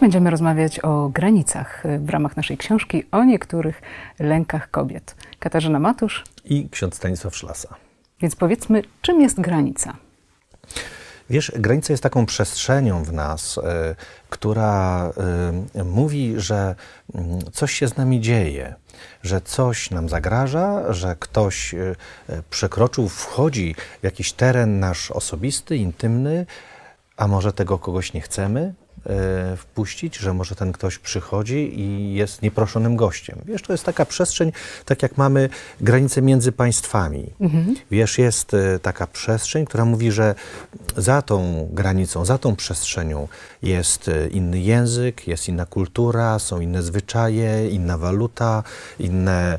będziemy rozmawiać o granicach w ramach naszej książki o niektórych lękach kobiet. Katarzyna Matusz i ksiądz Stanisław Szlasa. Więc powiedzmy, czym jest granica? Wiesz, granica jest taką przestrzenią w nas, y, która y, mówi, że y, coś się z nami dzieje, że coś nam zagraża, że ktoś przekroczył, wchodzi w jakiś teren nasz osobisty, intymny, a może tego kogoś nie chcemy, wpuścić, że może ten ktoś przychodzi i jest nieproszonym gościem. Wiesz, to jest taka przestrzeń, tak jak mamy granice między państwami. Mhm. Wiesz, jest e, taka przestrzeń, która mówi, że za tą granicą, za tą przestrzenią jest e, inny język, jest inna kultura, są inne zwyczaje, inna waluta, inne,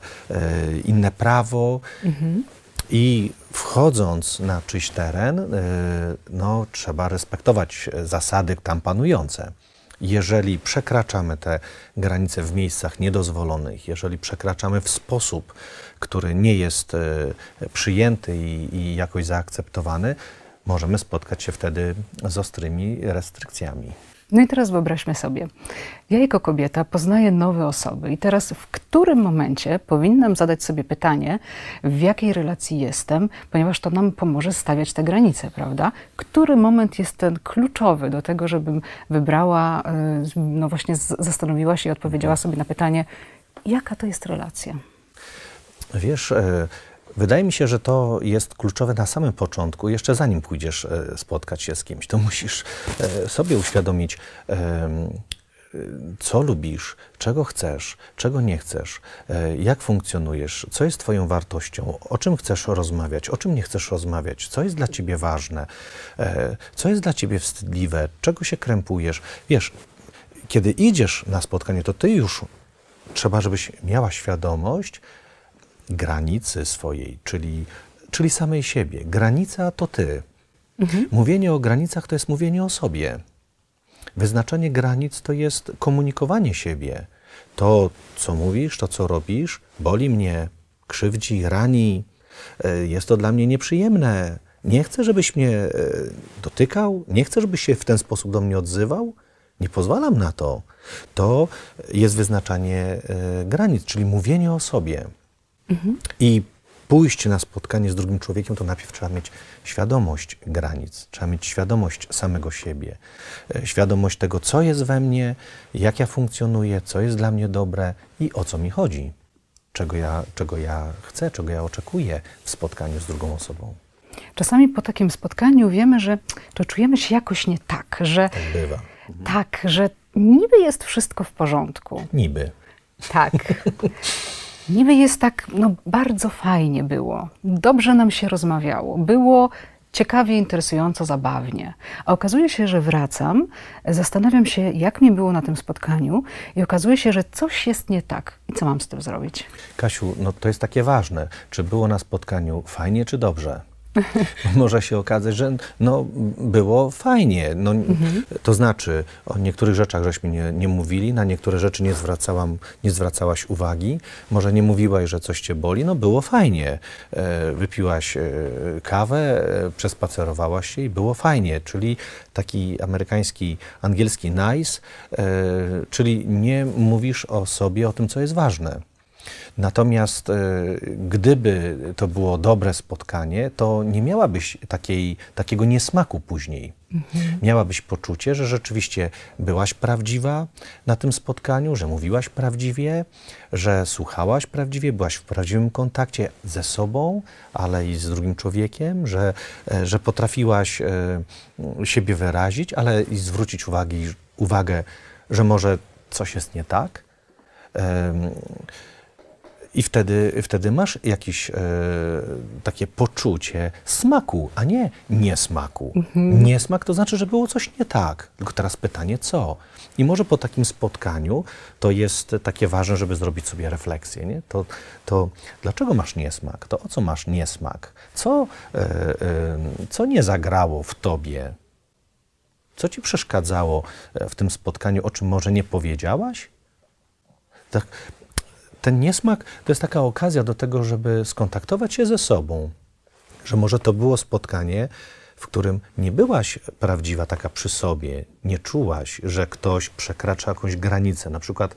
inne prawo. Mhm. I wchodząc na czyjś teren, y, no, trzeba respektować zasady tam panujące. Jeżeli przekraczamy te granice w miejscach niedozwolonych, jeżeli przekraczamy w sposób, który nie jest y, przyjęty i, i jakoś zaakceptowany, możemy spotkać się wtedy z ostrymi restrykcjami. No i teraz wyobraźmy sobie, ja jako kobieta poznaję nowe osoby i teraz w którym momencie powinnam zadać sobie pytanie, w jakiej relacji jestem, ponieważ to nam pomoże stawiać te granice, prawda? Który moment jest ten kluczowy do tego, żebym wybrała, y, no właśnie zastanowiła się i odpowiedziała sobie na pytanie, jaka to jest relacja? Wiesz, e, Wydaje mi się, że to jest kluczowe na samym początku, jeszcze zanim pójdziesz e, spotkać się z kimś. To musisz e, sobie uświadomić, co lubisz, czego chcesz, czego nie chcesz, e, jak funkcjonujesz, co jest Twoją wartością, o czym chcesz rozmawiać, o czym nie chcesz rozmawiać, co jest dla Ciebie ważne, co jest dla Ciebie wstydliwe, czego się krępujesz. Wiesz, kiedy idziesz na spotkanie, to Ty już trzeba, żebyś miała świadomość, granicy swojej, czyli, czyli samej siebie. Granica to ty. Mhm. Mówienie o granicach to jest mówienie o sobie. Wyznaczenie granic to jest komunikowanie siebie. To, co mówisz, to, co robisz, boli mnie, krzywdzi, rani, e, jest to dla mnie nieprzyjemne. Nie chcę, żebyś mnie e, dotykał, nie chcę, żebyś się w ten sposób do mnie odzywał. Nie pozwalam na to. To jest wyznaczanie e, granic, czyli mówienie o sobie. I pójść na spotkanie z drugim człowiekiem, to najpierw trzeba mieć świadomość granic, trzeba mieć świadomość samego siebie, e, świadomość tego, co jest we mnie, jak ja funkcjonuję, co jest dla mnie dobre i o co mi chodzi, czego ja, czego ja chcę, czego ja oczekuję w spotkaniu z drugą osobą. Czasami po takim spotkaniu wiemy, że to czujemy się jakoś nie tak, że. Tak bywa. Tak, że niby jest wszystko w porządku. Niby. Tak. niby jest tak, no bardzo fajnie było, dobrze nam się rozmawiało, było ciekawie, interesująco, zabawnie. A okazuje się, że wracam, zastanawiam się, jak mi było na tym spotkaniu i okazuje się, że coś jest nie tak. I co mam z tym zrobić? Kasiu, no to jest takie ważne. Czy było na spotkaniu fajnie, czy dobrze? może się okazać, że no, było fajnie. No, mhm. To znaczy, o niektórych rzeczach żeśmy nie, nie mówili, na niektóre rzeczy nie, zwracałam, nie zwracałaś uwagi, może nie mówiłaś, że coś cię boli, no było fajnie. E, wypiłaś e, kawę, e, przespacerowałaś się i było fajnie, czyli taki amerykański, angielski nice, czyli nie mówisz o sobie, o tym, co jest ważne. Natomiast e, gdyby to było dobre spotkanie, to nie miałabyś takiej, takiego niesmaku później. Mhm. Miałabyś poczucie, że rzeczywiście byłaś prawdziwa na tym spotkaniu, że mówiłaś prawdziwie, że słuchałaś prawdziwie, byłaś w prawdziwym kontakcie ze sobą, ale i z drugim człowiekiem, że, e, że potrafiłaś e, siebie wyrazić, ale i zwrócić uwagi, uwagę, że może coś jest nie tak. I wtedy, wtedy masz jakieś e, takie poczucie smaku, a nie niesmaku. Mhm. Niesmak to znaczy, że było coś nie tak. Tylko teraz pytanie, co? I może po takim spotkaniu to jest takie ważne, żeby zrobić sobie refleksję. Nie? To, to dlaczego masz niesmak? To o co masz niesmak? Co, e, e, co nie zagrało w tobie? Co ci przeszkadzało e, w tym spotkaniu, o czym może nie powiedziałaś? Tak, ten niesmak to jest taka okazja do tego, żeby skontaktować się ze sobą. Że może to było spotkanie, w którym nie byłaś prawdziwa taka przy sobie, nie czułaś, że ktoś przekracza jakąś granicę, na przykład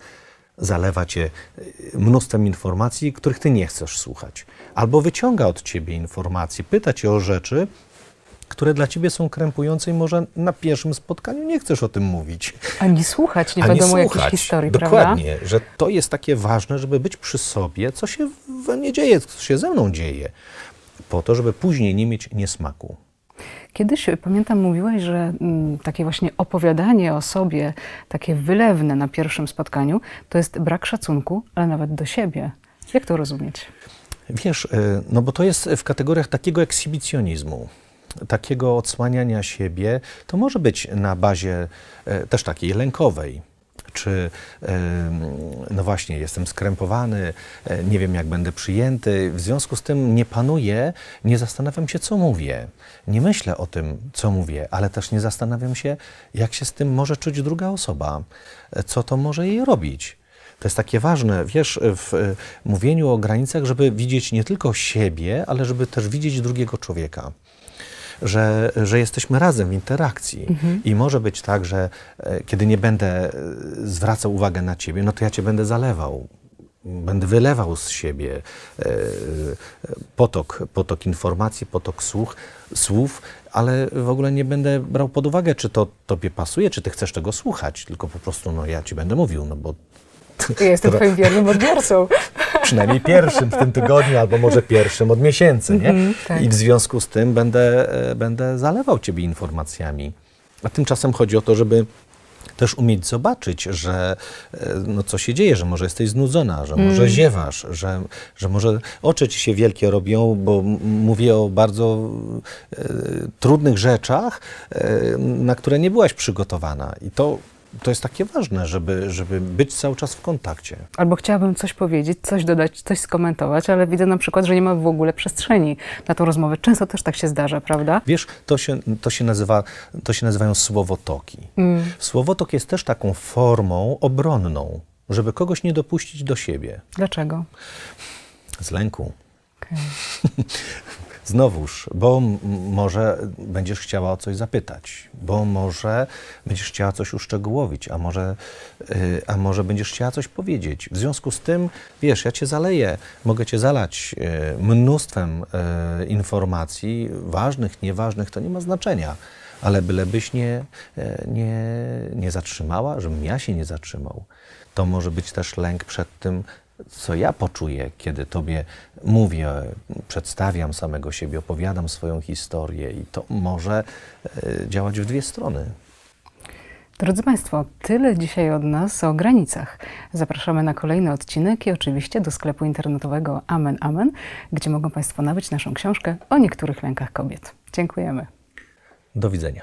zalewa cię y, mnóstwem informacji, których ty nie chcesz słuchać, albo wyciąga od ciebie informacje, pyta cię o rzeczy, które dla ciebie są krępujące i może na pierwszym spotkaniu nie chcesz o tym mówić. Ani słuchać nie Ani wiadomo słuchać. historii, prawda? Dokładnie, że to jest takie ważne, żeby być przy sobie, co się we mnie dzieje, co się ze mną dzieje, po to, żeby później nie mieć niesmaku. Kiedyś, y, pamiętam, mówiłeś, że mm, takie właśnie opowiadanie o sobie, takie wylewne na pierwszym spotkaniu, to jest brak szacunku, ale nawet do siebie. Jak to rozumieć? Wiesz, y, no bo to jest w kategoriach takiego ekshibicjonizmu, takiego odsłaniania siebie. To może być na bazie e, też takiej lękowej. Czy, no właśnie, jestem skrępowany, e, nie wiem jak będę przyjęty, w związku z tym nie panuję, nie zastanawiam się, co mówię. Nie myślę o tym, co mówię, ale też nie zastanawiam się, jak się z tym może czuć druga osoba, e, co to może jej robić. To jest takie ważne, wiesz, w mówieniu o granicach, żeby widzieć nie tylko siebie, ale żeby też widzieć drugiego człowieka. Że, że jesteśmy razem w interakcji. I może być tak, że e, kiedy nie będę e, zwracał uwagę na ciebie, no to ja cię będę zalewał. Będę wylewał z siebie e, potok, potok informacji, potok słuch, słów, ale w ogóle nie będę brał pod uwagę, czy to tobie pasuje, czy ty chcesz tego słuchać, tylko po prostu no, ja ci będę mówił, no bo Ja jestem twoim wiernym odbiorcą. przynajmniej pierwszym w tym tygodniu, albo może pierwszym od miesięcy, nie? Mhm, tak. I w związku z tym będę, e, będę zalewał ciebie informacjami. A tymczasem chodzi o to, żeby też umieć zobaczyć, że e, no, co się dzieje, że może jesteś znudzona, że może ziewasz, że, że może oczy ci się wielkie robią, bo mówię o bardzo e, trudnych rzeczach, e, na które nie byłaś przygotowana. I to, to jest takie ważne, żeby, żeby być cały czas w kontakcie. Albo chciałabym coś powiedzieć, coś dodać, coś skomentować, ale widzę na przykład, że nie ma w ogóle przestrzeni na tą rozmowę. Często też tak się zdarza, prawda? Wiesz, to się, to się, nazywa, to się nazywają słowotoki. Słowotok jest też taką formą obronną, żeby kogoś nie dopuścić do siebie. Dlaczego? Z lęku. Okej. Znowuż, bo może będziesz chciała o coś zapytać, bo może będziesz chciała coś uszczegółowić, a może, y, a może będziesz chciała coś powiedzieć. W związku z tym, wiesz, ja cię zaleję, mogę cię zalać y, mnóstwem y, informacji, ważnych, nieważnych, to nie ma znaczenia, ale bylebyś nie, y, nie, nie zatrzymała, żebym ja się nie zatrzymał. To może być też lęk przed tym, co ja poczuję, kiedy Tobie mówię, przedstawiam samego siebie, opowiadam swoją historię i to może e, działać w dwie strony. Drodzy Państwo, tyle dzisiaj od nas o granicach. Zapraszamy na kolejny odcinek i oczywiście do sklepu internetowego Amen Amen, gdzie mogą Państwo nabyć naszą książkę o niektórych lękach kobiet. Dziękujemy. Do widzenia.